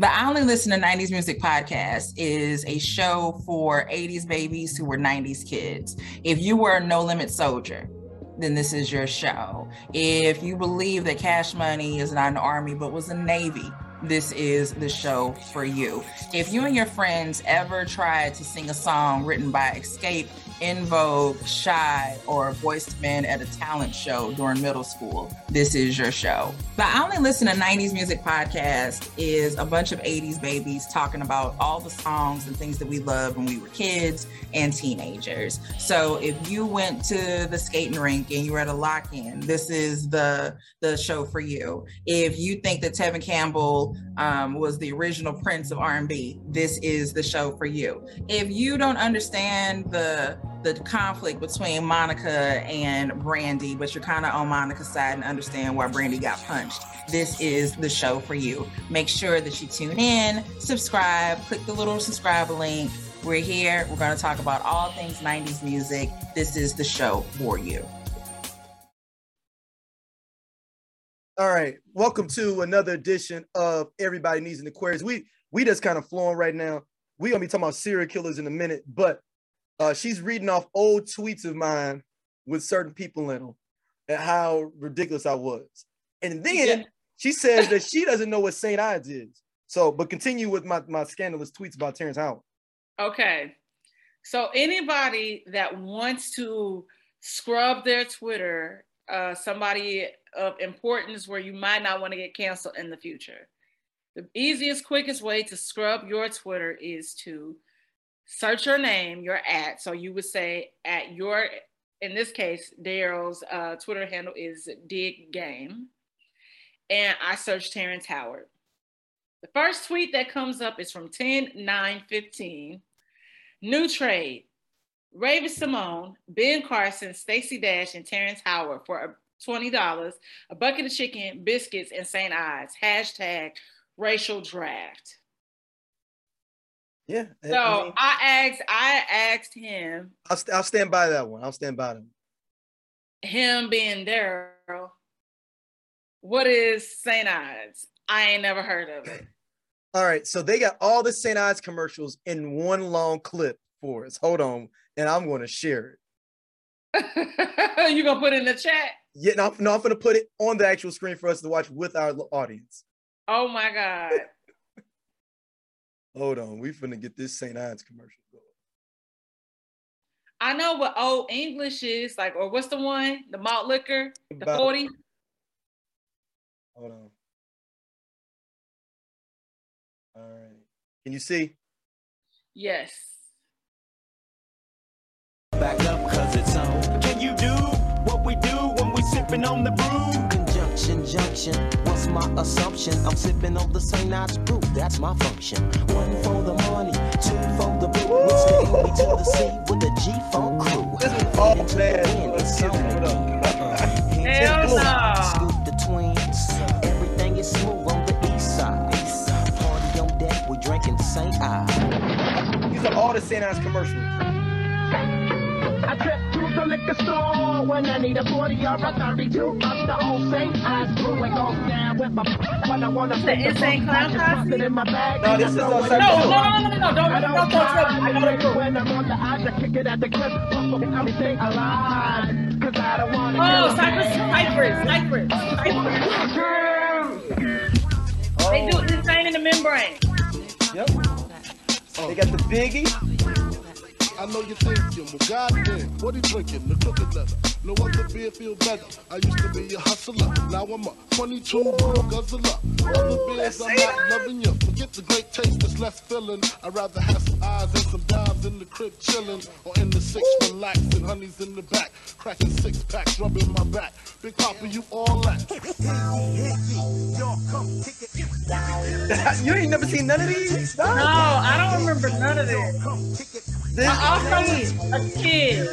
The I Only Listen to 90s Music podcast is a show for 80s babies who were 90s kids. If you were a no limit soldier, then this is your show. If you believe that Cash Money is not an army but was a navy, this is the show for you. If you and your friends ever tried to sing a song written by Xscape, En Vogue, Shai, or Boyz II Men at a talent show during middle school, this is your show. The I Only Listen to 90s Music podcast is a bunch of 80s babies talking about all the songs and things that we loved when we were kids and teenagers. So if you went to the skating rink and you were at a lock-in, this is the the show for you. If you think that Tevin Campbell um, was the original Prince of R&B, this is the show for you. If you don't understand the the conflict between Monica and Brandy, but you're kind of on Monica's side and understand why Brandy got punched, this is the show for you. Make sure that you tune in, subscribe, click the little subscribe link. We're here. We're going to talk about all things 90s music. This is the show for you. All right, welcome to another edition of Everybody Needs an Aquarius. We we just kind of flowing right now. We're gonna be talking about serial killers in a minute, but uh, she's reading off old tweets of mine with certain people in them and how ridiculous I was. And then yeah. she says that she doesn't know what St. Ides is. So, but continue with my, my scandalous tweets about Terrence Howard. Okay. So anybody that wants to scrub their Twitter, uh, somebody of importance where you might not want to get canceled in the future. The easiest, quickest way to scrub your Twitter is to search your name, your at. So you would say at your, in this case, Daryl's uh, Twitter handle is Dig Game. And I searched Terrence Howard. The first tweet that comes up is from 10 9 15. New trade. Raven-Symoné, Ben Carson, Stacey Dash, and Terrence Howard for $20, a bucket of chicken, biscuits, and St. Ides. Hashtag racial draft. Yeah. So I, mean, I asked, I asked him. I'll, st- I'll stand by that one. I'll stand by them. Him being Daryl, what is St. Ides? I ain't never heard of it. All right, so they got all the St. Ides commercials in one long clip for us. Hold on, and I'm going to share it. you gonna put it in the chat? Yeah, no, no, I'm gonna put it on the actual screen for us to watch with our audience. Oh my god! Hold on, we finna get this St. Ides commercial going. I know what old English is like, or what's the one? The malt liquor, the About, 40. Hold on. All right. Can you see? Yes. Back up cause it's on. Can you do sipping on the brew? Conjunction, junction what's my assumption. I'm sipping on the St. Ides brew, that's my function. One for the money, two for the brew. Which take me to the sea with the G Funk crew. This is all bad. Let's get it up. Uh, Hell no. Scoop the twins. Everything is smooth on the east side. Party on deck, we're drinking St. Ides. These are all the St. Ides commercials. I trip to the liquor store when I need a 40 or a 32 of the old St. Ides brew. It goes down with my when I want to the insane clown posse. in my bag. No, this is no, no, no, no, no, no, don't, I don't, don't go trip. I know the crew. When I'm on the eyes, I kick it at the clip. Everything alive, cause I don't want to. Oh, Cypress, Cypress, Cypress, Cypress. They do it insane in the membrane. Yep. They got the biggie. I know you're thinking, well, goddamn, what he drinking? The cookie leather. No other beer feel better. I used to be a hustler, now I'm a 22 blue guzzler. Other beers I'm not loving you. Forget the great taste, it's less filling. I'd rather have some eyes and some dimes in the crib chilling, or in the six relaxing. Honey's in the back, cracking six packs, rubbing my back. Big Papa, you all that. you ain't never seen none of these? No, I don't remember none of this. This I was a kid.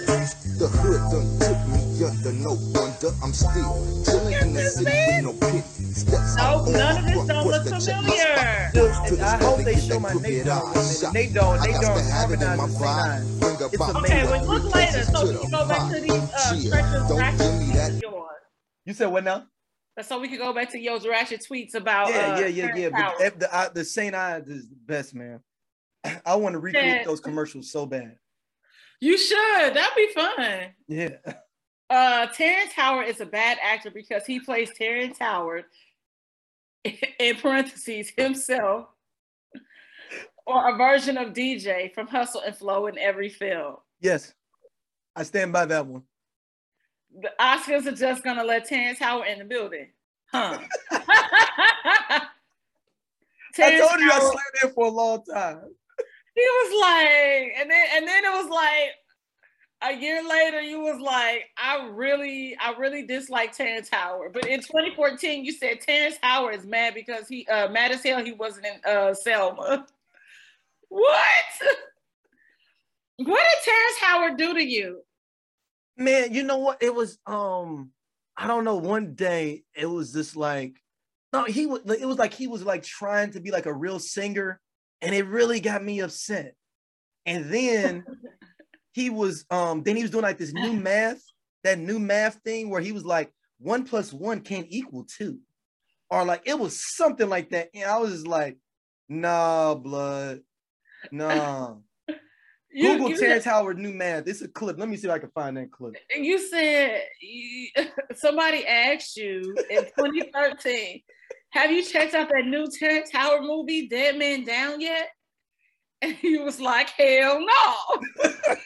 The hood done took me under no wonder I'm still chilling in the city with no pity. Steps no, none of this don't look familiar. Dude, I hope they show my Nate Dogg. Nate Dogg, Nate Dogg harmonized the same It's amazing. Okay, well, look later. So you go back to these uh, stretchers back yours. You said what now? So we could go back to Yo's ratchet tweets about Yeah, uh, yeah, yeah, yeah. But the I, the Saint Ives is the best, man. I want to recreate those commercials so bad. you should. That'd be fun. Yeah. Uh, Terrence Howard is a bad actor because he plays Terrence Howard in parentheses himself or a version of DJ from Hustle and Flow in every film. Yes. I stand by that one. The Oscars are just gonna let Terrence Howard in the building, huh? I told you I Howard- slammed there for a long time. He was like, and then and then it was like a year later, you was like, I really, I really dislike Terrence Howard. But in 2014, you said Terrence Howard is mad because he uh mad as hell he wasn't in uh Selma. What? What did Terrence Howard do to you? Man, you know what? It was um, I don't know. One day it was just like, no, he was. It was like he was like trying to be like a real singer, and it really got me upset. And then he was um, then he was doing like this new math, that new math thing where he was like, one plus one can't equal two, or like it was something like that. And I was just like, nah, blood, nah. You, Google you, Terrence Howard new math. It's a clip. Let me see if I can find that clip. And you said you, somebody asked you in 2013, have you checked out that new Terrence Howard movie, Dead Man Down yet? And he was like, hell no.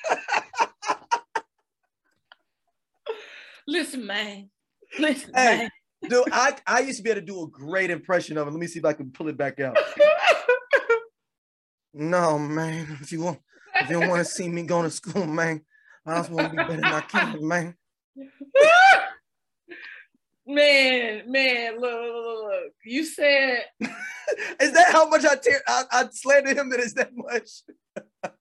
Listen, man. Listen, Hey. man. Dude, I, I used to be able to do a great impression of it. Let me see if I can pull it back out. No, man. If you want, if you want to see me going to school, man, I just want to be better than I can, man. man, man, look, look, look. You said Is that how much I tear I, I slandered him that is that much?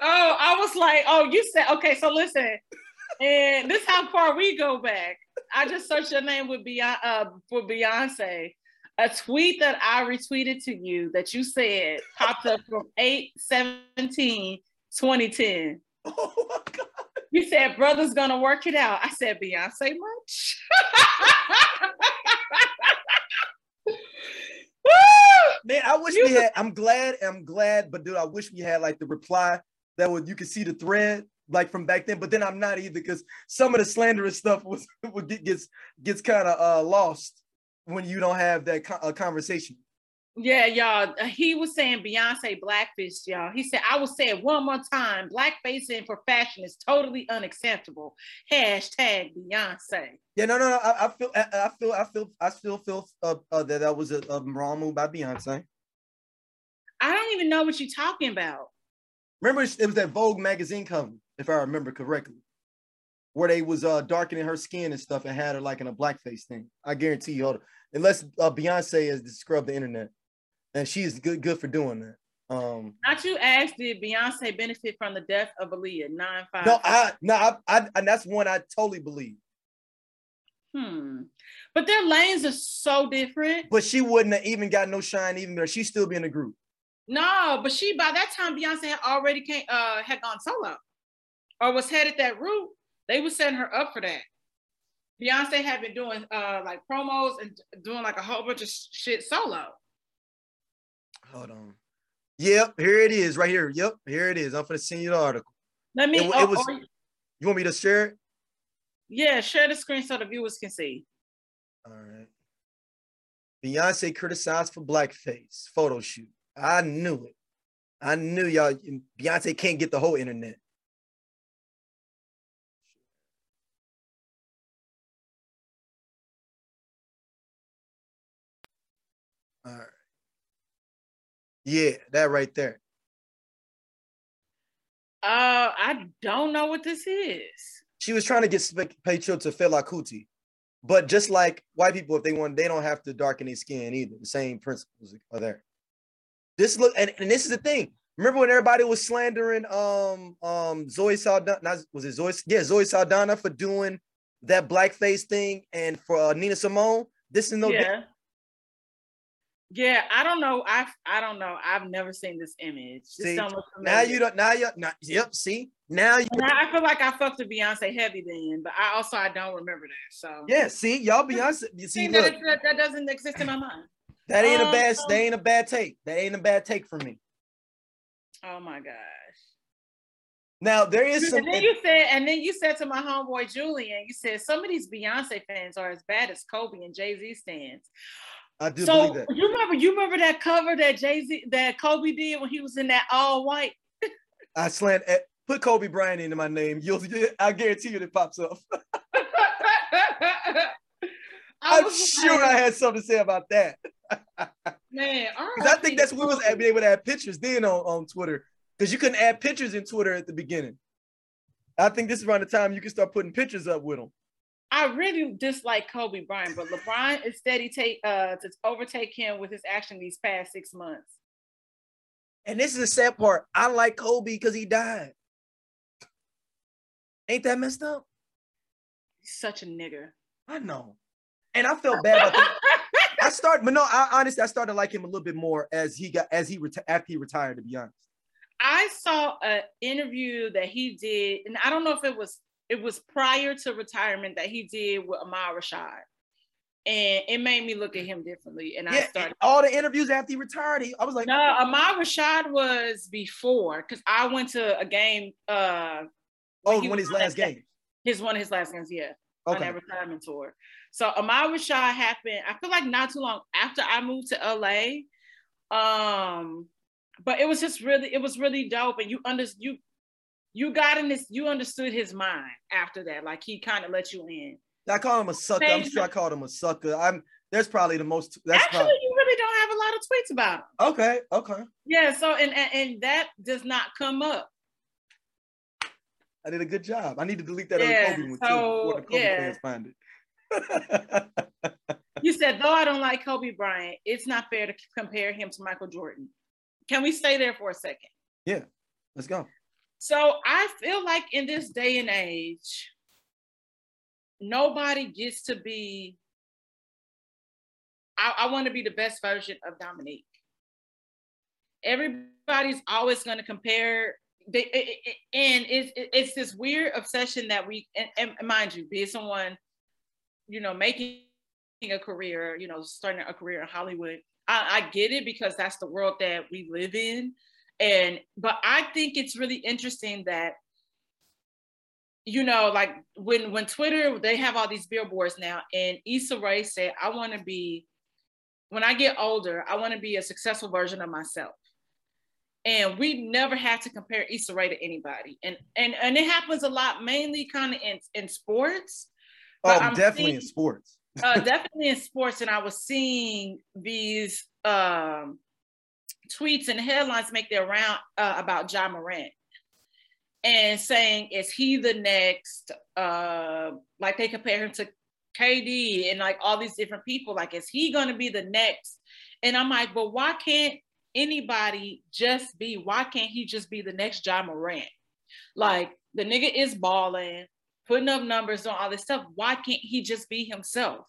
Oh, I was like, oh, you said okay. So listen, and this how far we go back. I just searched your name with Beyonce uh, for Beyonce. A tweet that I retweeted to you that you said popped up from 8 17 2010. Oh my god. You said, brother's gonna work it out. I said, Beyonce much? Man, I wish You- we had. I'm glad. I'm glad, but dude, I wish we had like the reply that would you could see the thread like from back then. But then I'm not either because some of the slanderous stuff was would get, gets gets kind of uh, lost when you don't have that co- uh, conversation. Yeah, y'all. uh, He was saying Beyonce blackface, y'all. He said, I will say it one more time. Blackfacing for fashion is totally unacceptable. Hashtag Beyonce. Yeah, no, no, no. I, I feel, I, I feel, I feel, I still feel uh, uh, that that was a, a wrong move by Beyonce. I don't even know what you're talking about. Remember, it was that Vogue magazine cover, if I remember correctly, where they was uh darkening her skin and stuff and had her like in a blackface thing. I guarantee you, hold on. unless uh, Beyonce has scrubbed the internet, and she's good, good for doing that. Um, Not you asked, did Beyonce benefit from the death of Aaliyah? Nine five. no, I, no, I, I, and that's one I totally believe. Hmm. But their lanes are so different. But she wouldn't have even got no shine, even there. she still be in the group. No, but she by that time Beyonce had already came uh had gone solo or was headed that route. They were setting her up for that. Beyonce had been doing uh like promos and doing like a whole bunch of sh- shit solo. Hold on. Yep, here it is, right here. Yep, here it is. I'm gonna send you the article. Let me It oh, it was- oh, or- You want me to share it? yeah, share the screen so the viewers can see. All right. Beyonce criticized for blackface photo shoot. I knew it. I knew y'all. Beyonce can't get the whole internet. All right. Yeah, that right there. Uh I don't know what this is. She was trying to get tribute to Fela Kuti, but just like white people, if they want, they don't have to darken their skin either. The same principles are there. This look, and, and this is the thing. Remember when everybody was slandering um um Zoe Saldana? Not, was it Zoe? Yeah, Zoe Saldana for doing that blackface thing, and for uh, Nina Simone. This is no. yeah. Yeah, I don't know. I I don't know. I've never seen this image. See, don't Now you don't. Now you. Now, yep. See, Now you And I feel like I fucked with Beyonce heavy then, but I also I don't remember that. So yeah, see, y'all Beyonce. You see, See, look, that, that, doesn't exist in my mind. that ain't a Um, bad that ain't a bad take. That ain't a bad take for me. Oh my gosh. Now there is some And then you said, and then you said to my homeboy Julian, you said some of these Beyonce fans are as bad as Kobe and Jay Z stands. I do So believe that. you remember, you remember that cover that Jay Z, that Kobe did when he was in that all white. I slant eh, put Kobe Bryant into my name. You'll I guarantee you it pops up. I'm sure I had something to say about that. man, Because I think that's when we was being able to add pictures then on, on Twitter. Because you couldn't add pictures in Twitter at the beginning. I think this is around the time you can start putting pictures up with them. I really dislike Kobe Bryant, but LeBron is steady take uh to overtake him with his action these past six months. And this is the sad part. I like Kobe because he died. Ain't that messed up? He's such a nigger. I know. And I felt bad about that. I started, but no, I honestly I started to like him a little bit more as he got as he reti- after he retired, to be honest. I saw an interview that he did, and I don't know if it was it was prior to retirement that he did with Ahmad Rashad. And it made me look at him differently. And I Yeah, started all the interviews after he retired, he, I was like, no, Ahmad Rashad was before because I went to a game uh oh, he one of was his last game. games. his one of his last games, yeah. on that retirement tour. So Ahmad Rashad happened, I feel like not too long after I moved to LA. Um, but it was just really, it was really dope. And you under you you got in this, you understood his mind after that. Like he kind of let you in. I call him a sucker. I'm sure I called him a sucker. I'm there's probably the most that's Actually, probably you really don't have a lot of tweets about him. okay, okay. Yeah, so and, and and that does not come up. I did a good job. I need to delete that Yeah, other Kobe one too so, before the Kobe yeah. fans find it. You said, though I don't like Kobe Bryant, it's not fair to compare him to Michael Jordan. Can we stay there for a second? Yeah, Let's go. So I feel like in this day and age, nobody gets to be. I, I want to be the best version of Dominique. Everybody's always going to compare. They, it- it- and it's, it- it's this weird obsession that we, and, and mind you, be someone, you know, making a career, you know, starting a career in Hollywood. I, I get it because that's the world that we live in and but i think it's really interesting that you know like when when twitter they have all these billboards now and Issa Rae said i want to be when i get older i want to be a successful version of myself. And we never had to compare Issa Rae to anybody. And and and it happens a lot mainly kind of in in sports. Oh, I'm definitely in sports. uh, definitely in sports, and I was seeing these um, tweets and headlines make their round uh, about Ja Morant and saying, "Is he the next?" Uh, like they compare him to KD and like all these different people. Like, is he going to be the next? And I'm like, but why can't anybody just be? Why can't he just be the next Ja Morant? Like the nigga is balling, putting up numbers on all this stuff. Why can't he just be himself?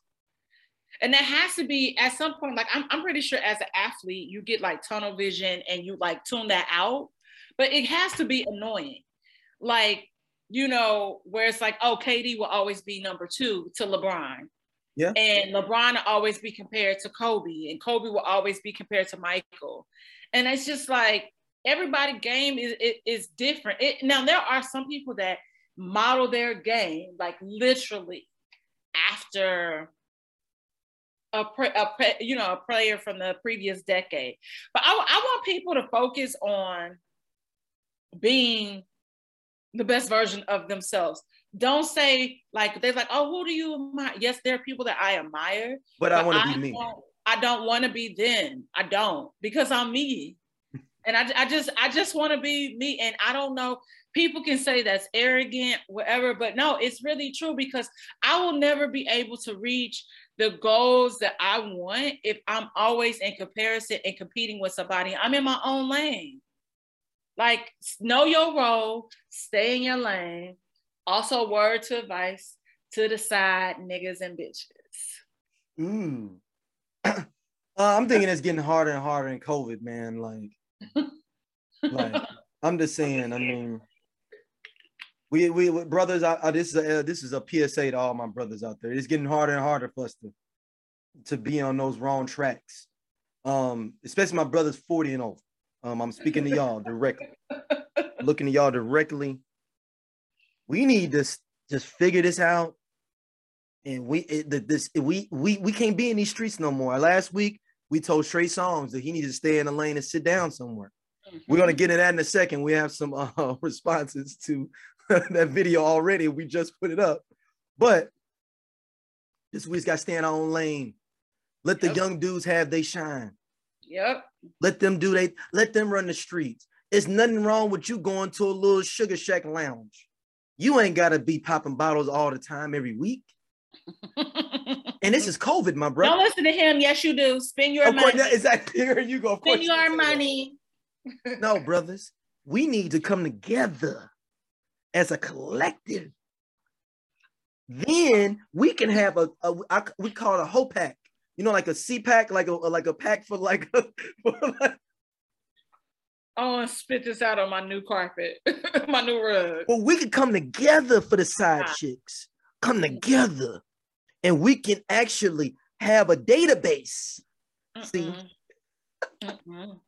And that has to be at some point, like I'm, I'm pretty sure as an athlete, you get like tunnel vision and you like tune that out, but it has to be annoying. Like, you know, where it's like, oh, KD will always be number two to LeBron. Yeah. And LeBron will always be compared to Kobe, and Kobe will always be compared to Michael. And it's just like everybody game is is, is different. It, now there are some people that model their game like literally after a, pre- a pre- you know a player from the previous decade. But I, I want people to focus on being the best version of themselves. Don't say like they're like, oh, who do you admire? Yes, there are people that I admire, But I want to be me. I don't want to be them. I don't because I'm me. And I, I just I just want to be me. And I don't know, people can say that's arrogant, whatever, but no, it's really true because I will never be able to reach the goals that I want if I'm always in comparison and competing with somebody. I'm in my own lane. Like know your role, stay in your lane. Also, word to advice to the side, niggas and bitches. Ooh. uh, I'm thinking it's getting harder and harder in COVID, man. Like, like I'm just saying. I mean, We we, brothers. I, I, this is a uh, this is a PSA to all my brothers out there. It's getting harder and harder for us to to be on those wrong tracks. Um, especially my brothers 40 and over. Um, I'm speaking to y'all directly, looking to y'all directly. We need to just figure this out, and we it, this we we we can't be in these streets no more. Last week we told Trey Songz that he needs to stay in the lane and sit down somewhere. We're gonna get into that in a second. We have some uh, responses to that video already. We just put it up, but this week's got to stay in our own lane. Let the Yep. young dudes have they shine. Yep. Let them do they. Let them run the streets. It's nothing wrong with you going to a little sugar shack lounge. You ain't gotta be popping bottles all the time every week. And this is COVID, my brother. Don't listen to him. Yes, you do. Spend your Of money. that- exactly. Here you go. Of Spend your that. money. No, brothers, we need to come together as a collective. Then we can have a, a I, we call it a whole pack. You know, like a C pack, like a like a pack for like, for like Oh, and spit this out on my new carpet, my new rug. well, we can come together for the side Ah. chicks. Come together, and we can actually have a database. See? Mm-mm. Mm-mm.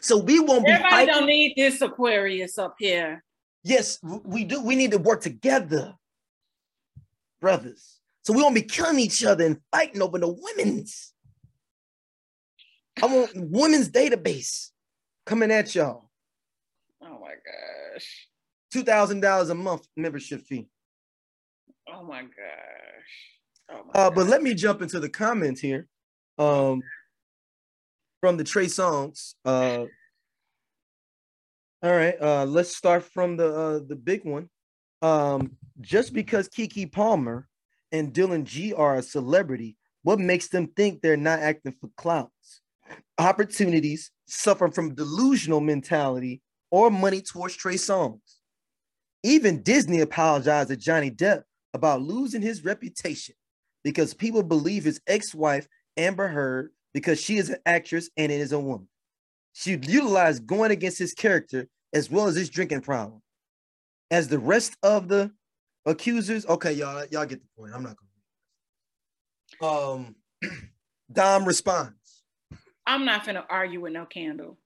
So we won't be Everybody don't need this Aquarius up here. Yes, we do. We need to work together, brothers. So we won't be killing each other and fighting over the women's. I want women's database coming at y'all. Oh my gosh. Two thousand dollars a month membership fee. Oh my gosh. Oh my Uh, but let me jump into the comments here. Um, from the Trey Songz. Uh, all right. Uh, let's start from the uh, the big one. Um, just because Keke Palmer and Dylan G are a celebrity, what makes them think they're not acting for clouds? Opportunities suffer from delusional mentality or money towards Trey Songz. Even Disney apologized to Johnny Depp about losing his reputation because people believe his ex-wife Amber Heard because she is an actress and it is a woman. She utilized going against his character as well as his drinking problem. As the rest of the accusers, okay, y'all, y'all get the point. I'm not gonna. Um, Dom responds. I'm not gonna argue with no candle.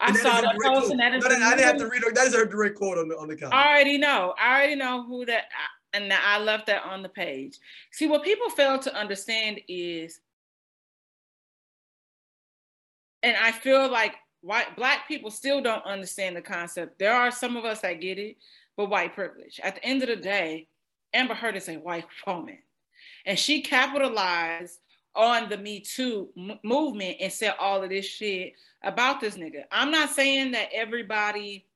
I saw the post and that is I didn't have to read. That is a direct quote on the on the comment. I already know. I already know who that, and I left that on the page. See, what people fail to understand is, and I feel like white black people still don't understand the concept. There are some of us that get it, but white privilege. At the end of the day, Amber Heard is a white woman, and she capitalized on the Me Too m- movement and said all of this shit about this nigga. I'm not saying that everybody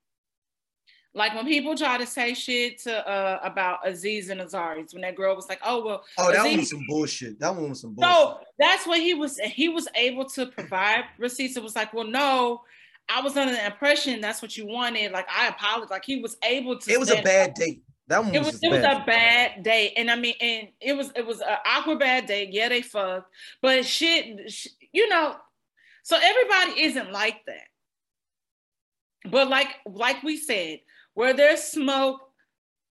like when people try to say shit to uh about Aziz and Azaris, when that girl was like, "Oh well," Oh, that one Aziz- was some bullshit. That one was some bullshit. so that's what he was. He was able to provide receipts. It was like, well, no, I was under the impression that's what you wanted. Like I apologize. Like he was able to. it was a bad up. date. That one It was, was it was a bad date, and I mean, and it was it was an awkward bad date. Yeah, they fucked, but shit, sh- you know. So everybody isn't like that. But like like we said, where there's smoke,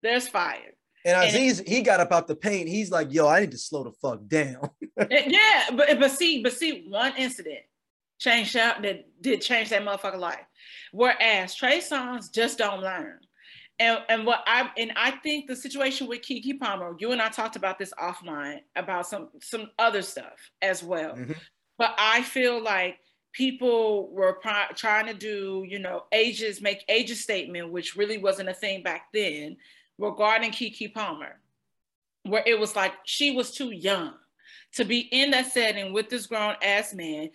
there's fire. And and- Aziz, he got up out the paint. He's like, "Yo, I need to slow the fuck down." Yeah, but but see, but see, one incident changed out that did change that motherfucker life. Whereas Trey Songz just don't learn. And and what I and I think the situation with Keke Palmer, you and I talked about this offline about some some other stuff as well. Mhm. But I feel like people were pri- trying to do, you know, ages make ages statement, which really wasn't a thing back then, regarding Keke Palmer, where it was like she was too young to be in that setting with this grown ass man.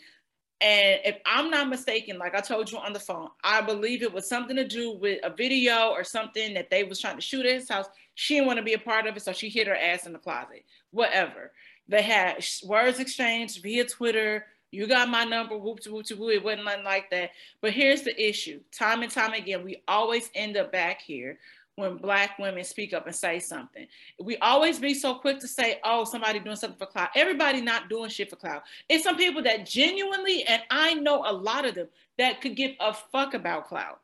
And if I'm not mistaken, like I told you on the phone, I believe it was something to do with a video or something that they was trying to shoot at his house. She didn't want to be a part of it, so she hid her ass in the closet. Whatever. They had words exchanged via Twitter. You got my number, whoop to whoop to whoop. It wasn't nothing like that. But here's the issue: time and time again, we always end up back here when black women speak up and say something. We always be so quick to say, oh, somebody doing something for clout. Everybody not doing shit for clout. It's some people that genuinely, and I know a lot of them, that could give a fuck about clout.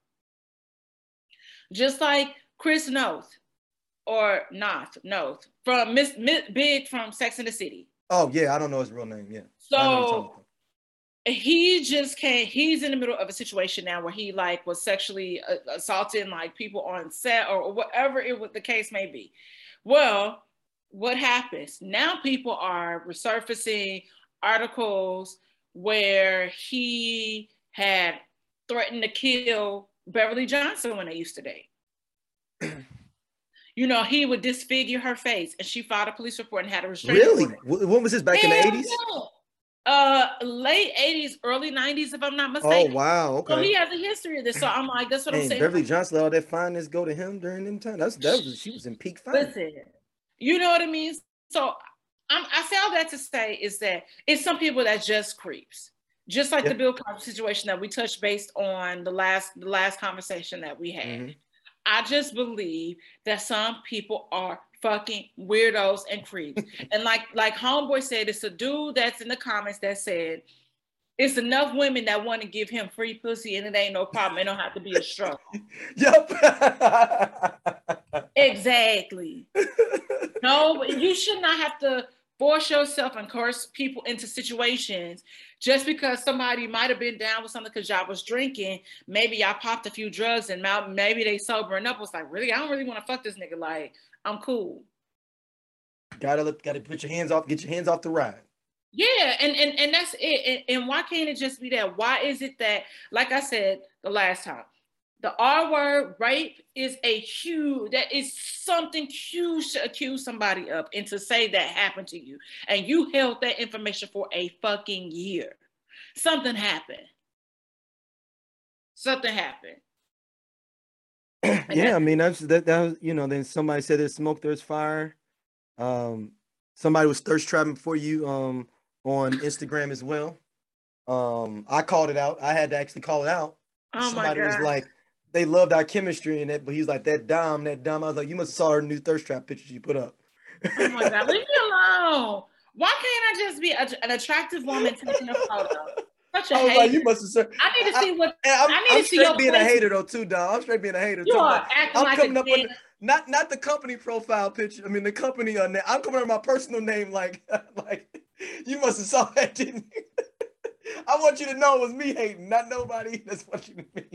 Just like Chris Noth or Noth, Noth from Miss, Miss Big from Sex and the City. Oh yeah, I don't know his real name. Yeah. I know what you're talking So. He just can't he's in the middle of a situation now where he like was sexually uh, assaulting like people on set or whatever it was the case may be well what happens now people are resurfacing articles where he had threatened to kill beverly johnson when they used to date you know he would disfigure her face and she filed a police report and had a restraining Really? order. Wh- When was this back in the eighties? no. Uh, late eighties, early nineties, if I'm not mistaken. Oh wow. So he has a history of this. So I'm like, that's what I'm saying. Beverly Johnson all that fineness go to him during them time. That's that was she was in peak fine. Listen, you know what I mean. So I'm, I say all that to say is that it's some people that just creeps, just like Yeah. the Bill Cosby situation that we touched based on the last the last conversation that we had. Mhm. I just believe that some people are fucking weirdos and creeps. and like like homeboy said, it's a dude that's in the comments that said it's enough women that want to give him free pussy and it ain't no problem. It don't have to be a struggle. Yep. exactly. No, you should not have to force yourself and coerce people into situations just because somebody might have been down with something because y'all was drinking. Maybe y'all popped a few drugs and maybe they sobering up. Was like, really? I don't really want to fuck this nigga. Like, I'm cool. gotta let- gotta put your hands off, get your hands off the ride. Yeah, and and and that's it. And, and why can't it just be that? Why is it that, like I said the last time, the R word rape is a huge that is something huge to accuse somebody of and to say that happened to you, and you held that information for a fucking year. Something happened. Something happened. yeah, I mean that's that that was, you know, then somebody said there's smoke, there's fire. Um somebody was thirst trapping for you um on Instagram as well. Um I called it out. I had to actually call it out. Oh somebody was like, they loved our chemistry and that, but he's like that Dom, that Dom. I was like, you must have saw her new thirst trap picture she put up. oh my god, leave me alone. Why can't I just be a, an attractive woman taking a photo? Such a I was like, you hater. must have said. I need to see what I'm, I need I'm to see your being a hater though too, Dom. I'm straight being a hater. you too. are Like, acting I'm like coming a up on the, not not the company profile picture. I mean the company uh, na- I'm coming up with my personal name. Like like you must have saw that, didn't you? I want you to know it was me hating, not nobody. That's what you mean.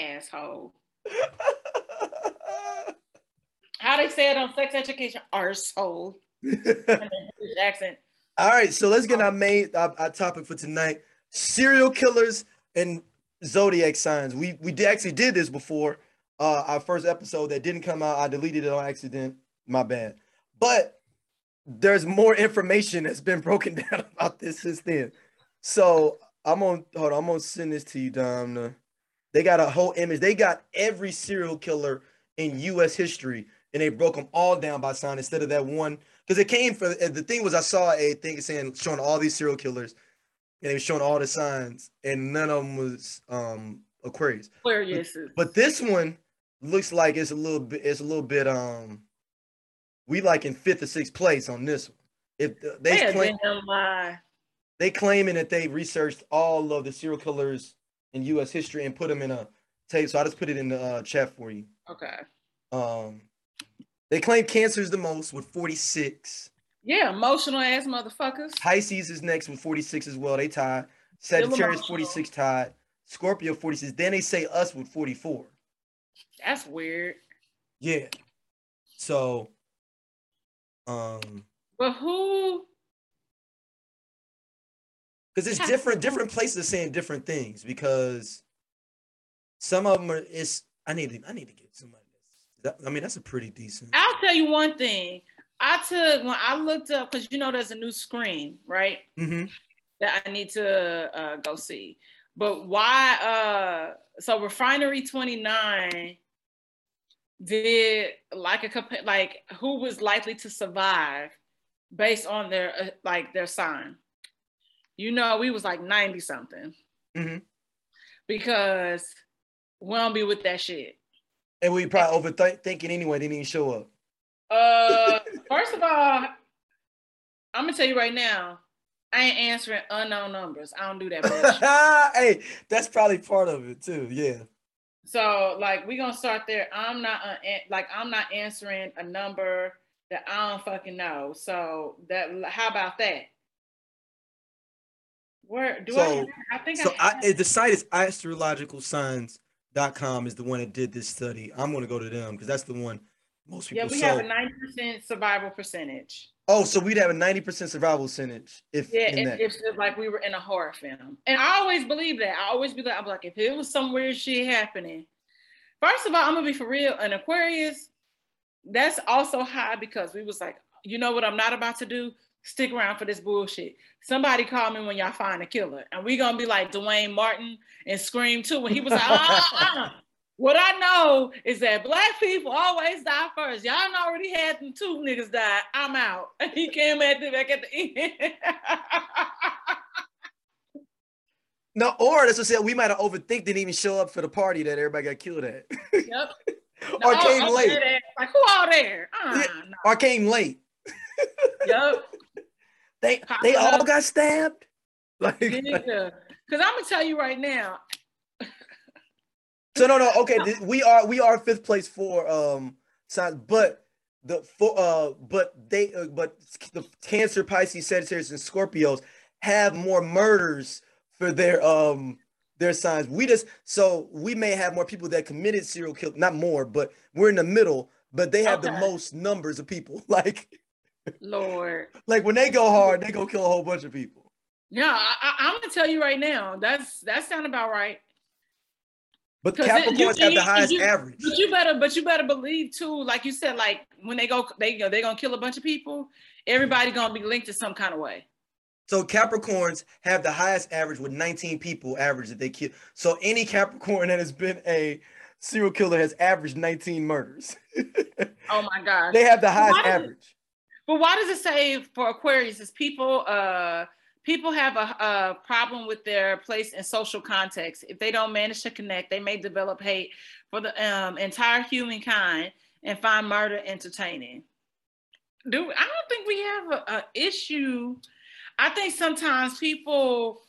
Asshole. How they say it on sex education? Arsehole. British accent. All right, so let's get our main our, our topic for tonight: serial killers and zodiac signs. We we actually did this before. Uh, our first episode that didn't come out, I deleted it on accident. My bad. But there's more information that's been broken down about this since then. So I'm on. Hold on, I'm gonna send this to you, Dom. They got a whole image. They got every serial killer in U.S. history, and they broke them all down by sign instead of that one because it came for the thing was I saw a thing saying showing all these serial killers, and they were showing all the signs, and none of them was um Aquarius. Aquarius. But this one looks like it's a little bit. It's a little bit. Um, we like in fifth or sixth place on this one. If they They a claim they claiming that they researched all of the serial killers in U.S. history and put them in a tape. So I just put it in the uh, chat for you. Okay. Um, they claim cancer is the most with 46. Yeah, emotional ass motherfuckers. Pisces is next with 46 as well. They tied. Sagittarius emotional. 46 tied. Scorpio 46. Then they say us with 44. That's weird. Yeah. So, um, But who? Because it's different, different places are saying different things because some of them are. It's I need to I need to get somebody. That, I mean, that's a pretty decent. I'll tell you one thing. I took when I looked up because you know there's a new screen, right? hmm that I need to uh, go see. But why? Uh, so Refinery 29 did like a like who was likely to survive based on their uh, like their sign. You know, we was like 90 something Mhm. because we don't be with that shit. And we probably overthinking anyway. They didn't even show up. Uh, first of all, I'm gonna tell you right now, I ain't answering unknown numbers. I don't do that hey, that's probably part of it too. Yeah. So like we gonna start there. I'm not uh, like I'm not answering a number that I don't fucking know. So that how about that? Where do So- I? I think So I, I, the site is astrologicalsigns.com is the one that did this study. I'm going to go to them because that's the one most people yeah, we saw. have a ninety percent survival percentage. oh, so we'd have a 90% survival percentage if Yeah, if, if if, like we were in a horror film, and I always believe that. I always be like, I'm like, if it was some weird shit happening, first of all, I'm gonna be for real. An Aquarius, that's also high because we was like, you know what, I'm not about to do. Stick around for this bullshit. Somebody call me when y'all find a killer, and we gonna be like Duane Martin and Scream 2. When he was like, uh-uh. What I know is that black people always die first. Y'all already had them two niggas die. I'm out. And He came at the back at the end. no, or that's what I said. We might have overthinked didn't even show up for the party that everybody got killed at. yep. or No, came I'm late. Like who all there? Uh, Yeah. no. Or came late. Yep. They they all got stabbed. Like, Nigga. Cause I'm gonna tell you right now. so no no okay we are we are fifth place for um signs but the for uh but they uh, but the cancer pisces sagittarius and scorpios have more murders for their um their signs we just so we may have more people that committed serial kill not more but we're in the middle but they have the most numbers of people like Lord. like when they go hard they go kill a whole bunch of people Yeah, I, I, I'm gonna tell you right now. That's that sound about right. but 'Cause it- you- capricorns have the highest you- average But you better, but you better believe too, like you said, like when they go, they go, they're gonna kill a bunch of people. Everybody gonna be linked to some kind of way. So Capricorns have the highest average with 19 people average that they kill. So any Capricorn that has been a serial killer has averaged 19 murders. Oh my God. they have the highest Why average. But why does it say for Aquarius is people uh people have a, a problem with their place in social context. If they don't manage to connect, they may develop hate for the um, entire humankind and find murder entertaining. Do I don't think we have a, a issue. I think sometimes people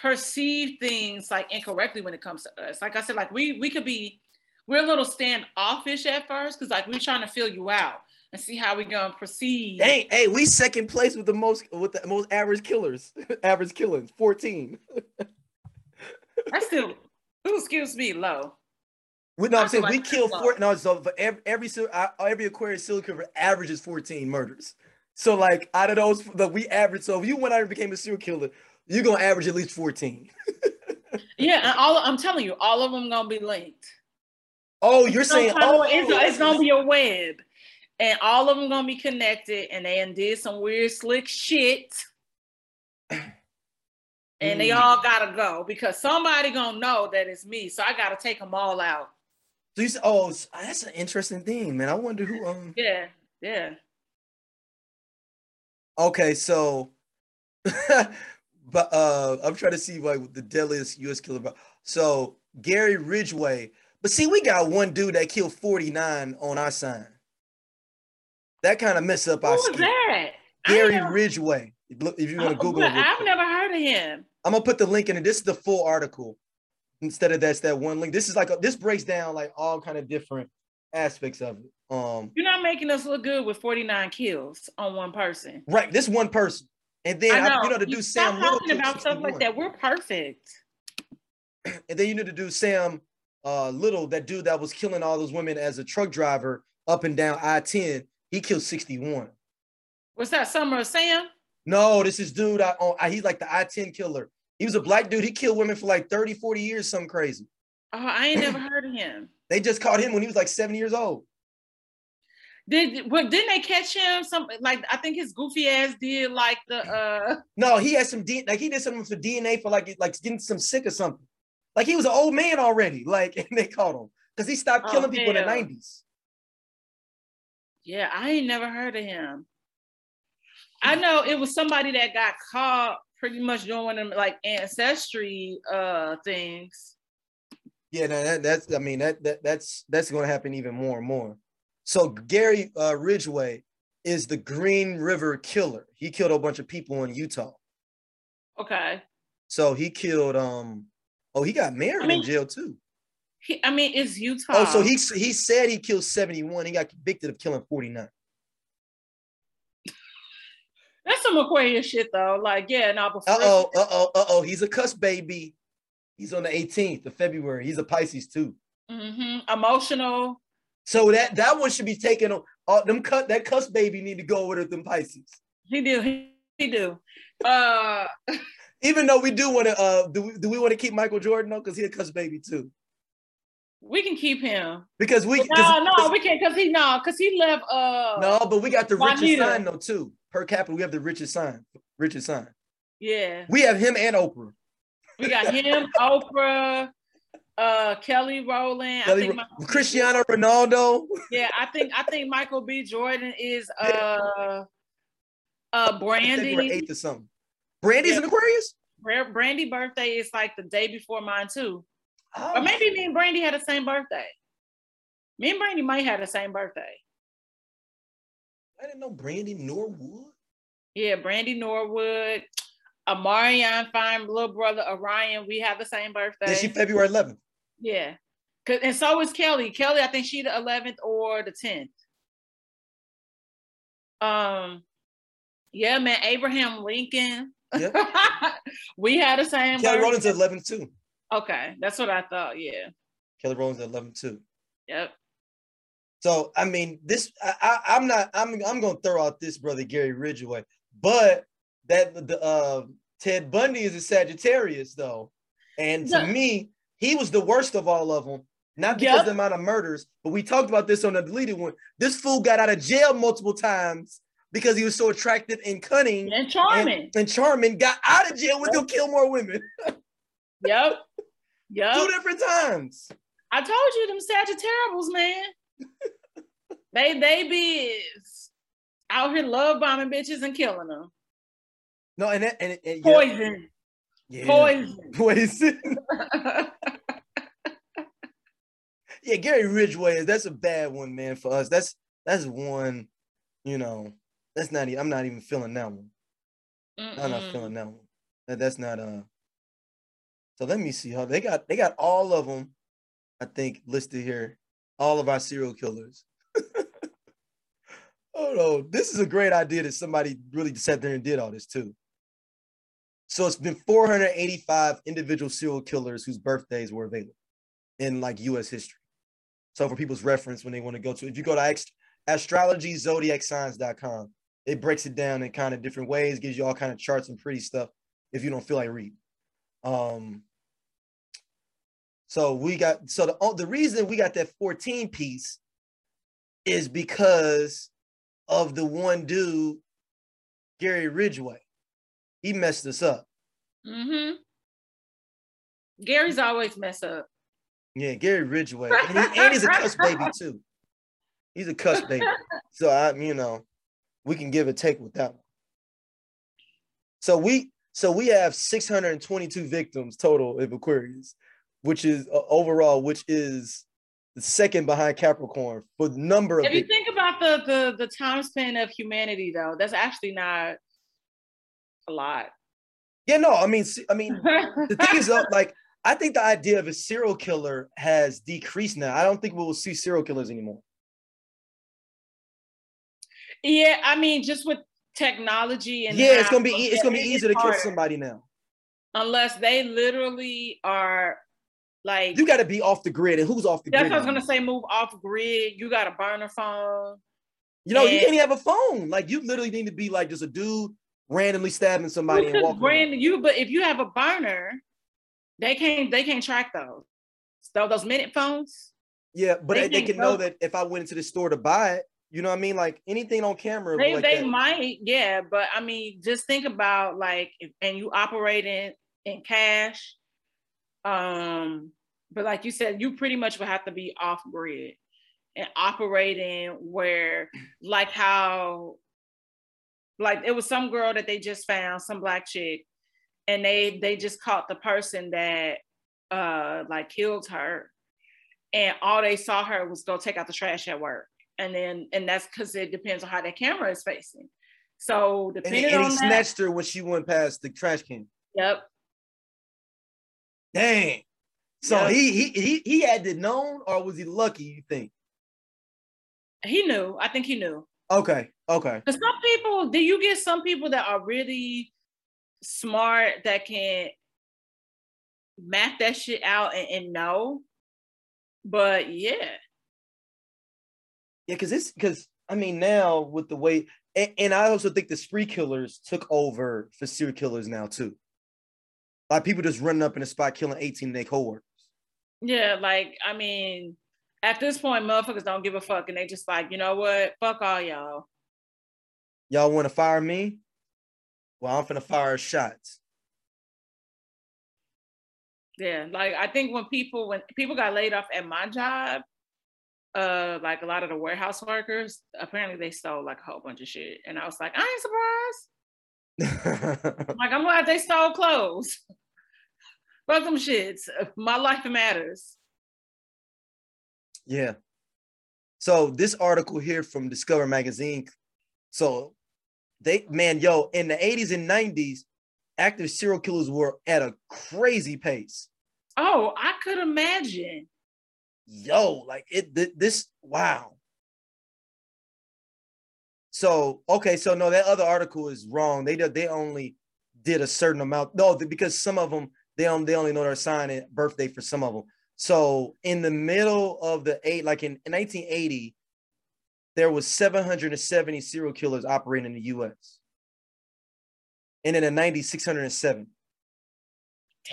perceive things like incorrectly when it comes to us. Like I said, like we we could be we're a little standoffish at first because like we're trying to fill you out and see how we're gonna proceed. Hey, hey, we second place with the most with the most average killers. average killings, 14. That's still, ooh, excuse me, low. We know I I'm saying feel we kill that's four low. no so for every every uh, every Aquarius serial killer averages 14 murders. So like out of those the we average so if you went out and became a serial killer, you're gonna average at least 14. Yeah, and all I'm telling you, all of them gonna be linked. Oh, you're Some saying oh, it's, it's gonna be a web, and all of them gonna be connected, and they did some weird slick shit. And they Mm. all gotta go because somebody gonna know that it's me, so I gotta take them all out. So you say, oh, that's an interesting thing, man. I wonder who. Um. Yeah, yeah. Okay, so, but uh, I'm trying to see like the deadliest U.S. killer. So Gary Ridgway, but see, we got one dude that killed 49 on our sign. That kind of messed up Who our. was that? Gary Ridgway. If you want to Oh, Google it, I've never heard of him. I'm gonna put the link in it. This is the full article instead of that's that one link. This is like a, this breaks down like all kind of different aspects of it. Um, You're not making us look good with 49 kills on one person. right, this one person, and then I I- you know to do Stop Sam talking about stuff like that. We're perfect. and then you need to do Sam uh, Little, that dude that was killing all those women as a truck driver up and down I-10. He killed 61. Was that? Summer of Sam? No, this is dude. I, oh, I, he's like the I-10 killer. He was a black dude. He killed women for like 30, 40 years, something crazy. Oh, I ain't never heard of him. They just caught him when he was like 70 years old. Did what? Didn't they catch him? Some like I think his goofy ass did like the uh. No, he had some D, like he did something for DNA for like like getting some sick or something. Like he was an old man already. Like and they caught him because he stopped Oh, killing people in the 90s. Yeah, I ain't never heard of him. I know it was somebody that got caught pretty much doing them like ancestry uh things. Yeah, no, that, that's I mean that, that that's that's going to happen even more and more. So Gary uh, Ridgway is the Green River Killer. He killed a bunch of people in Utah. Okay. So he killed um Oh, he got married I mean- in jail too. He, I mean, it's Utah. Oh, so he he said he killed 71. He got convicted of killing 49. that's some Aquarius shit though. Like, yeah, no, before Uh oh, uh oh, uh oh. He's a cuss baby. He's on the 18th of February. He's a Pisces too. Mm-hmm. emotional. So that that one should be taken on. Uh, them cut that cuss baby need to go with them Pisces. He do. He, he do. Uh, Even though we do want to, uh, do we, do we want to keep Michael Jordan though? Because he a cuss baby too. We can keep him. Because we, No, no, we can't because he no, because he left. Uh, no, but we got the richest Juanita. sign though too. Per capita, we have the richest sign. Richest sign. yeah, We have him and Oprah. we got him, Oprah, uh, Kelly Rowland. I think Michael- Cristiano Ronaldo. Yeah, I think I think Michael B. Jordan is uh uh Brandy. eighth or something. Brandy's Yeah. an Aquarius. Bra- Brandy birthday is like the day before mine too. Oh, Or maybe me and Brandy had the same birthday. Me and Brandy might have the same birthday. I didn't know Brandy Norwood. Yeah, Brandy Norwood, Amarion Fine, little brother Orion. We have the same birthday. Is she February 11th? yeah. 'Cause- And so is Kelly. Kelly, I think she the 11th or the 10th. Um, yeah, man, Abraham Lincoln. Yep. we had the same. Kelly. Rowland's at 11 too. Okay, that's what I thought. Yeah. Kelly Rowland's at 11 too. Yep. So I mean, this I, I I'm not I'm I'm gonna throw out this brother Gary Ridgway, but that the uh Ted Bundy is a Sagittarius though, and to Yeah. me he was the worst of all of them. Not because Yep. of the amount of murders, but we talked about this on the deleted one. This fool got out of jail multiple times because he was so attractive and cunning And charming. and, and charming. Got out of jail, went to kill more women Yep. Two different times. I told you them Sagittarius, man. they they be out here love bombing bitches and killing them. No, and that, and, and yeah, Poison. yeah. Poison. Poison. Yeah, Gary Ridgway is that's a bad one, man, for us. That's that's one, you know, that's not I'm not even feeling that one. I'm not feeling that one. That, that's not uh so let me see how they got they got all of them, I think, listed here. All of our serial killers. oh no, this is a great idea that somebody really sat there and did all this too. So it's been 485 individual serial killers whose birthdays were available in like US history. So for people's reference when they want to go to, if you go to ast- astrologyzodiacsigns.com, it breaks it down in kind of different ways, gives you all kind of charts and pretty stuff if you don't feel like reading. Um, so we got so the oh, the reason we got that 14 piece is because of the one dude, Gary Ridgway. He messed us up. Mm-hmm. Gary's always mess up. Yeah, Gary Ridgway. And, he, and he's a cuss baby too. He's a cuss baby. So I, you know, we can give a take with that one. So we so we have 622 victims total of Aquarius, which is uh, overall, which is the second behind Capricorn for the number of If you victims. think about the the the time span of humanity, though, that's actually not a lot. Yeah, no, I mean, I mean, the thing is, though, like, I think the idea of a serial killer has decreased now. I don't think we will see serial killers anymore. yeah, I mean, just with technology and yeah, it's gonna be e- it's gonna be easier to kill somebody now. unless they literally are like You got to be off the grid, and who's off the that's grid? what I was gonna say. Move off grid. You got a burner phone. You know, you can't even have a phone. Like, you literally need to be like just a dude randomly stabbing somebody and walking. brand you, but if you have a burner, they can't they can't track those. So those minute phones. Yeah, but they they, can't know that if I went into the store to buy it, you know what I mean? Like anything on camera. They like they that. might, yeah, but I mean, just think about like if, and you operate in in cash. Um, but like you said, you pretty much would have to be off grid and operating where like how like it was some girl that they just found, some black chick, and they they just caught the person that uh like killed her. And all they saw her was go take out the trash at work and then and that's because it depends on how that camera is facing. So and, depending and he on that, snatched her when she went past the trash can. yep. Dang. So Yeah. he, he he he had it known, or was he lucky? You think? He knew. I think he knew. Okay, okay. Because some people, do you get some people that are really smart that can map that shit out and, and know? But yeah, Yeah, because it's because I mean now with the way, and, and I also think the spree killers took over for serial killers now too. Like people just running up in a spot killing 18 of their coworkers. yeah, like I mean, at this point, motherfuckers don't give a fuck, and they just like, you know what? Fuck all y'all. Y'all want to fire me? Well, I'm finna fire shots. Yeah, like I think when people when people got laid off at my job, uh, like a lot of the warehouse workers, apparently they stole like a whole bunch of shit, and I was like, I ain't surprised. Like I'm glad they stole clothes. Fuck them shits. My life matters. yeah. So this article here from Discover Magazine. So they man, yo, in the 80s and 90s, active serial killers were at a crazy pace. Oh, I could imagine. Yo, like it th- this wow. So okay, so no, that other article is wrong. They did they only did a certain amount. No, because some of them they only they only know their sign and birthday for some of them. So in the middle of the eight, like in, in 1980, there was 770 serial killers operating in the U.S. And in the 90s, 607.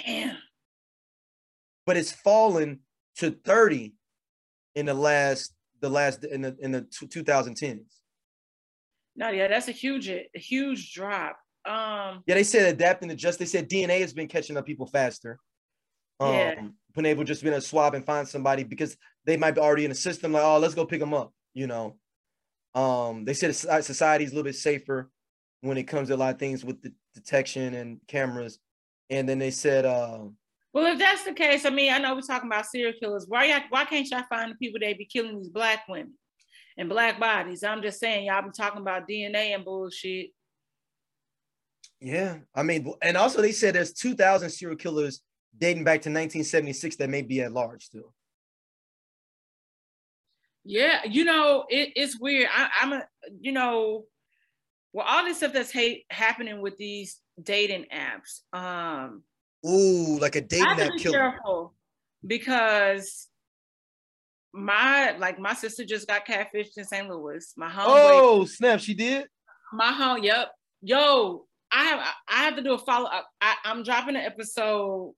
Damn. but it's fallen to 30 in the last the last in the in the 2010s. No, yeah, that's a huge, a huge drop. Um, Yeah, they said adapting to just they said DNA has been catching up people faster. Um Yeah. been able just been a swab and find somebody because they might be already in the system, like, oh, let's go pick them up, you know. Um, they said soci- society is a little bit safer when it comes to a lot of things with the detection and cameras. And then they said, uh, well, if that's the case, I mean, I know we're talking about serial killers. Why y'all, why can't y'all find the people that be killing these black women and black bodies? I'm just saying, y'all been talking about DNA and bullshit. Yeah, I mean, and also they said there's 2,000 serial killers dating back to 1976 that may be at large still. Yeah, you know, it, it's weird. I, I'm a, you know, well, all this stuff that's hate happening with these dating apps. Um, Ooh, like a dating have to app be killer. careful because my like my sister just got catfished in St. Louis. My homeboy, Oh, snap, she did. my home, yep. Yo, I have I have to do a follow up. I, I'm dropping an episode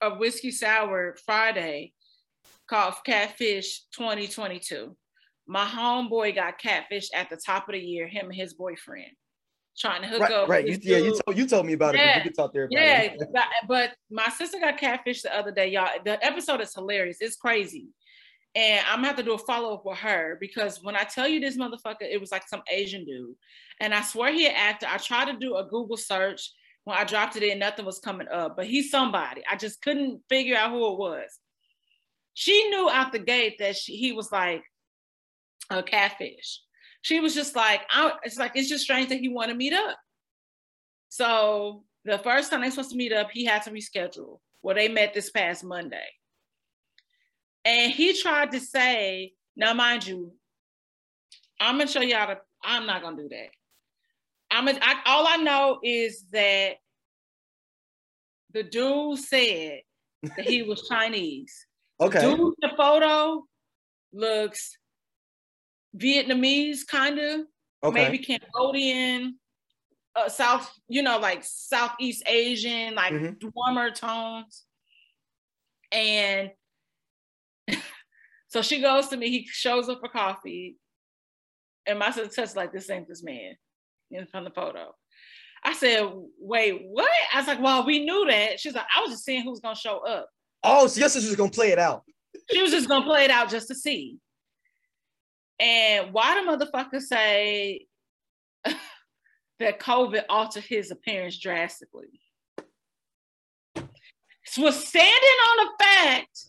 of Whiskey Sour Friday called Catfish 2022. My homeboy got catfished at the top of the year, him and his boyfriend, trying to hook Right, up. right. You, yeah, you told you told me about it. Yeah, You can talk everybody. Yeah, but, but my sister got catfished the other day, y'all. The episode is hilarious. It's crazy. And I'm gonna have to do a follow up with her because when I tell you this motherfucker, it was like some Asian dude. And I swear he an actor. I tried to do a Google search when I dropped it in, nothing was coming up, but he's somebody. I just couldn't figure out who it was. She knew out the gate that she, he was like a catfish. She was just like, I, it's like, it's just strange that he wanted to meet up. So the first time they supposed to meet up, he had to reschedule. Well, they met this past Monday. And he tried to say, now mind you, I'm gonna show y'all the, I'm not gonna do that. I'm gonna, all I know is that the dude said that he was Chinese. Okay. Dude, the photo looks Vietnamese, kind of okay. maybe Cambodian, uh, South, you know, like Southeast Asian, like Mhm. warmer tones. And so she goes to me, he shows up for coffee. And my sister touched like this ain't this man in from the photo. I said, wait, what? I was like, well, we knew that. She's like, I was just seeing who's gonna show up. Oh, so your sister's gonna play it out. She was just gonna play it out just to see. And why the motherfucker say that COVID altered his appearance drastically? So was standing on the fact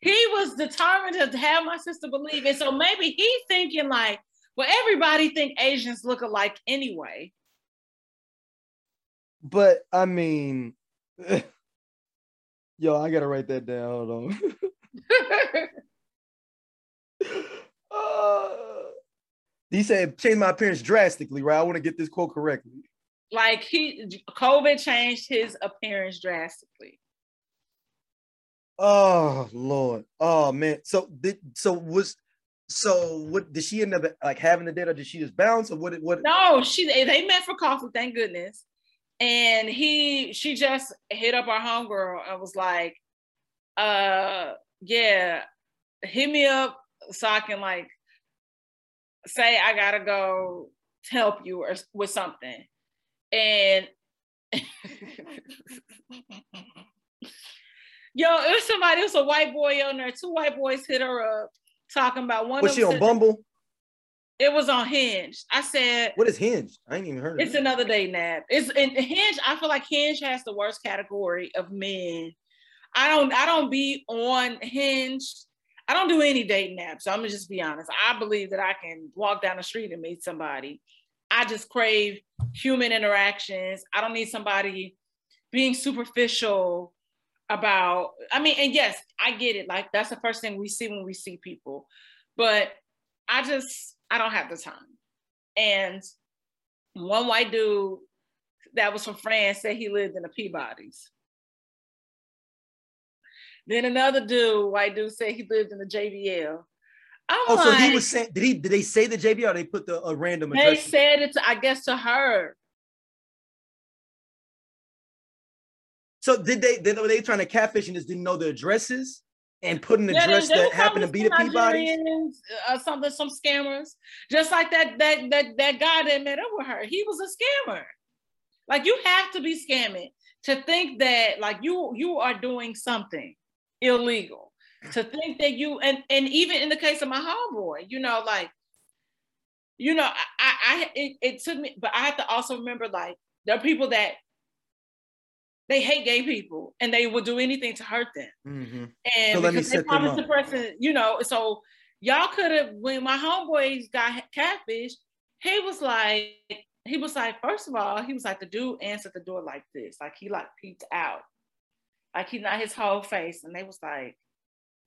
he was determined to have my sister believe it. So maybe he's thinking like, well, everybody think Asians look alike anyway. but I mean, yo, I gotta write that down. Hold on. uh, he said, "Change my appearance drastically." Right? I want to get this quote correctly. like he COVID changed his appearance drastically. Oh Lord. Oh man. So did so was so what did she end up like having the date or did she just bounce or what what No, she they they met for coffee, thank goodness. And he she just hit up our homegirl and was like, uh yeah, hit me up so I can like say I gotta go help you or with something. And yo, it was somebody, it was a white boy on there. Two white boys hit her up talking about one was of she on said- Bumble? It was on Hinge. I said What is Hinge? I ain't even heard of it's another day nap. It's in Hinge. I feel like Hinge has the worst category of men. I don't. I don't be on Hinge. I don't do any date apps. So I'm gonna just be honest. I believe that I can walk down the street and meet somebody. I just crave human interactions. I don't need somebody being superficial about. I mean, and yes, I get it. Like that's the first thing we see when we see people, but I just I don't have the time. And one white dude that was from France said he lived in the Peabodys. Then another dude, white dude, said he lived in the JBL. I'm Oh, so he was saying did he did they say the JBL? or they put the a random They said it, to, I guess, to her. so did they did, were they trying to catfish and just didn't know the addresses and put an Yeah, they- address that happened to be the some Peabody's? Uh, something, some scammers. Just like that, that that that guy that met up with her, he was a scammer. Like you have to be scamming to think that like you you are doing something illegal. To think that you and and even in the case of my homeboy, you know, like, you know, I I, I it, it took me, but I have to also remember like there are people that they hate gay people and they will do anything to hurt them. Mhm. And So because they promised the person, you know, so y'all could have when my homeboys got catfish, he was like, he was like, first of all, he was like, the dude answered the door like this, like he like peeked out, like he not his whole face, and they was like,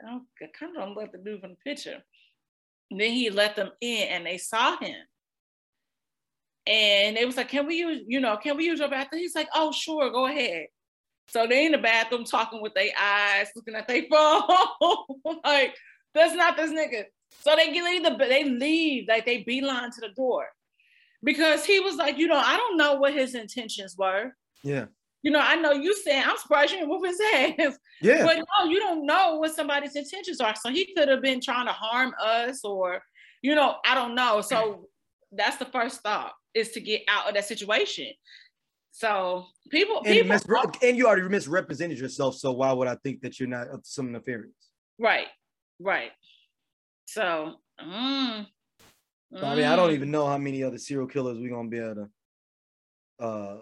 oh, I kind of don't let the dude from the picture. And then he let them in, and they saw him. And they was like, can we use, you know, can we use your bathroom? He's like, oh, sure, go ahead. So they in the bathroom talking with their eyes, looking at their phone. like, that's not this nigga. So they get leave the they leave, like they beeline to the door. Because he was like, you know, I don't know what his intentions were. Yeah. You know, I know you saying I'm surprised you didn't whoop his ass. Yeah. But no, you don't know what somebody's intentions are. So he could have been trying to harm us, or you know, I don't know. So that's the first thought is to get out of that situation. So people, and, people, misre- and you already misrepresented yourself, so why would I think that you're not up to some nefarious? right, right. So, mm, I mean, I don't mm. even know how many other serial killers we're gonna be able to. Uh,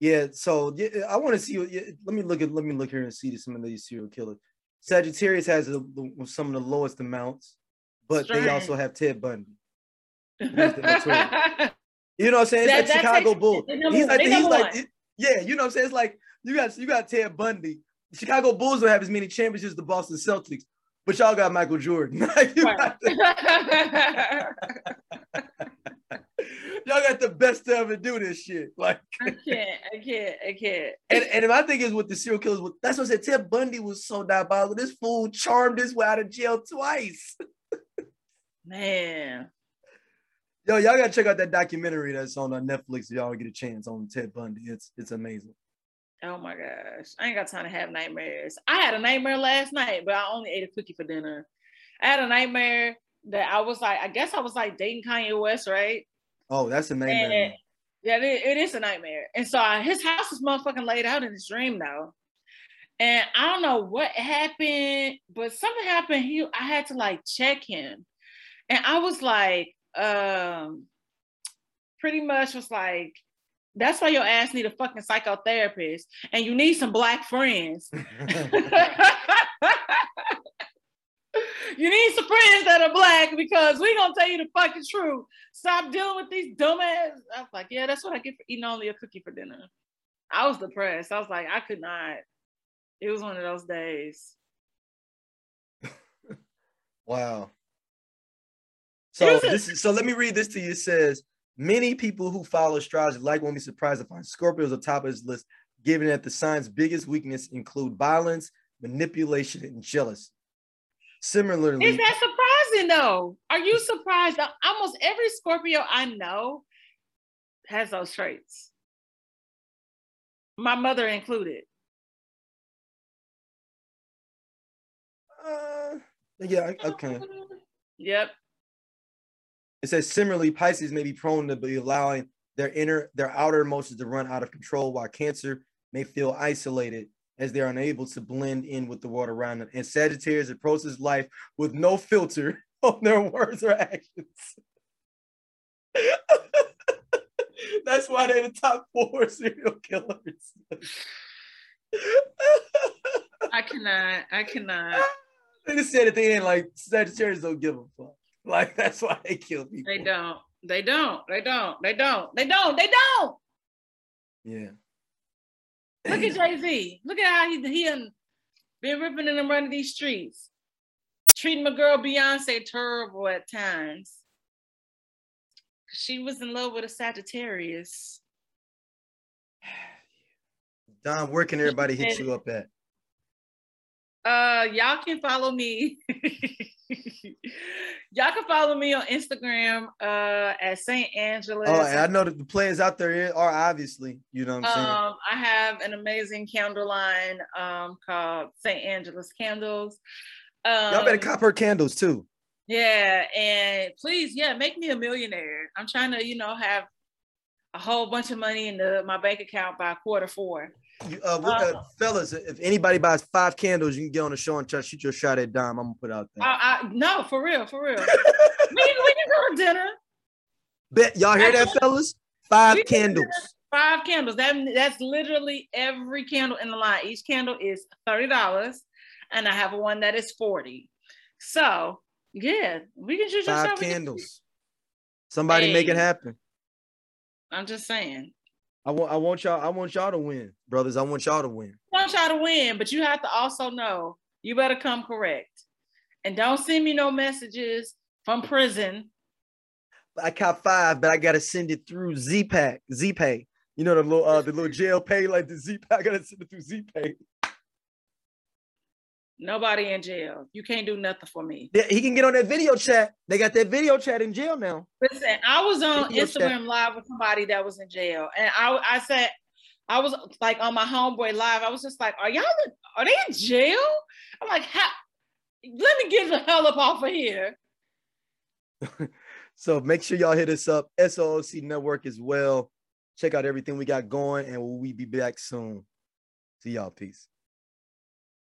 yeah. So yeah, I want to see. what- Yeah, let me look at. Let me look here and see some of these serial killers. Sagittarius has the- some of the lowest amounts, but they also have Ted Bundy. That's the next one. You know what I'm saying? It's That- like that Chicago takes- Bulls. He's like, he's like, yeah, you know what I'm saying? It's like you got you got Ted Bundy. Chicago Bulls don't have as many championships as the Boston Celtics, but y'all got Michael Jordan. Got y'all got the best to ever do this shit. Like, I can't, I can't, I can't. and, and my thing is with the serial killers, that's what I said. Ted Bundy was so diabolical. This fool charmed his way out of jail twice. Man, Yo, y'all gotta check out that documentary that's on uh, Netflix if y'all get a chance on Ted Bundy. It's it's amazing. oh my gosh, I ain't got time to have nightmares. I had a nightmare last night, but I only ate a cookie for dinner. I had a nightmare that I was like, I guess I was like dating Kanye West, right? Oh, that's a nightmare. And yeah, it, it is a nightmare. And so I, his house is motherfucking laid out in his dream though. And I don't know what happened, but something happened. He I had to like check him. And I was like, um, pretty much was like, that's why your ass need a fucking psychotherapist and you need some black friends. you need some friends that are black because we gonna tell you the fucking truth. Stop dealing with these dumbass. I was like, yeah, that's what I get for eating only a cookie for dinner. I was depressed. I was like, I could not. It was one of those days. Wow. So this is so let me read this to you. It says many people who follow astrology like won't be surprised to find Scorpios on top of this list, given that the sign's biggest weakness include violence, manipulation, and jealousy. Similarly, Is that surprising though? Are you surprised? Almost every Scorpio I know has those traits. My mother included. uh, yeah, okay. Yep. It says similarly, Pisces may be prone to be allowing their inner, their outer emotions to run out of control, while Cancer may feel isolated as they're unable to blend in with the world around them. And Sagittarius approaches life with no filter on their words or actions. That's why they're the top four serial killers. I cannot. I cannot. they just said at the end, like Sagittarius don't give a fuck. Like that's why they kill people. They don't. They don't. They don't. They don't. They don't. They don't. Yeah. Look at Jay Z. Look at how he he been ripping and running these streets, treating my girl Beyonce terrible at times. She was in love with a Sagittarius. Don, where can everybody hit you up at? Uh, y'all can follow me. y'all can follow me on Instagram uh at St. Angela. Oh, and I know that the players out there are obviously, you know what I'm saying? Um, I have an amazing candle line um called St. Angela's Candles. Um, Y'all better cop her candles too. Yeah, and please, yeah, make me a millionaire. I'm trying to, you know, have a whole bunch of money in the, my bank account by quarter four. You, uh, uh, Uh, fellas, if anybody buys five candles, you can get on the show and try to shoot your shot at Dom. I'm gonna put out there. I, I no, for real, for real. we, can, we can go to dinner. Bet y'all hear that, fellas? Five We candles. Five candles. That that's literally every candle in the line. Each candle is thirty dollars, and I have one that is forty. So yeah, we can shoot your shot. Can- candles. Somebody make it happen. I'm just saying. I want I want y'all, I want y'all to win, brothers. I want y'all to win. I want y'all to win, but you have to also know you better come correct. And don't send me no messages from prison. I caught five, but I gotta send it through Z-Pack, Z-Pay. You know the little uh the little jail pay, like the Z-Pack. I gotta send it through Z-Pay. Nobody in jail. You can't do nothing for me. Yeah, he can get on that video chat. They got that video chat in jail now. Listen, I was on Video chat. Instagram live with somebody that was in jail, and I I said I was like on my homeboy live. I was just like, "Are y'all in- are they in jail?" I'm like, "How? Let me get the hell up off of here." So make sure y'all hit us up, SOC Network as well. Check out everything we got going, and we'll be back soon. See y'all. Peace.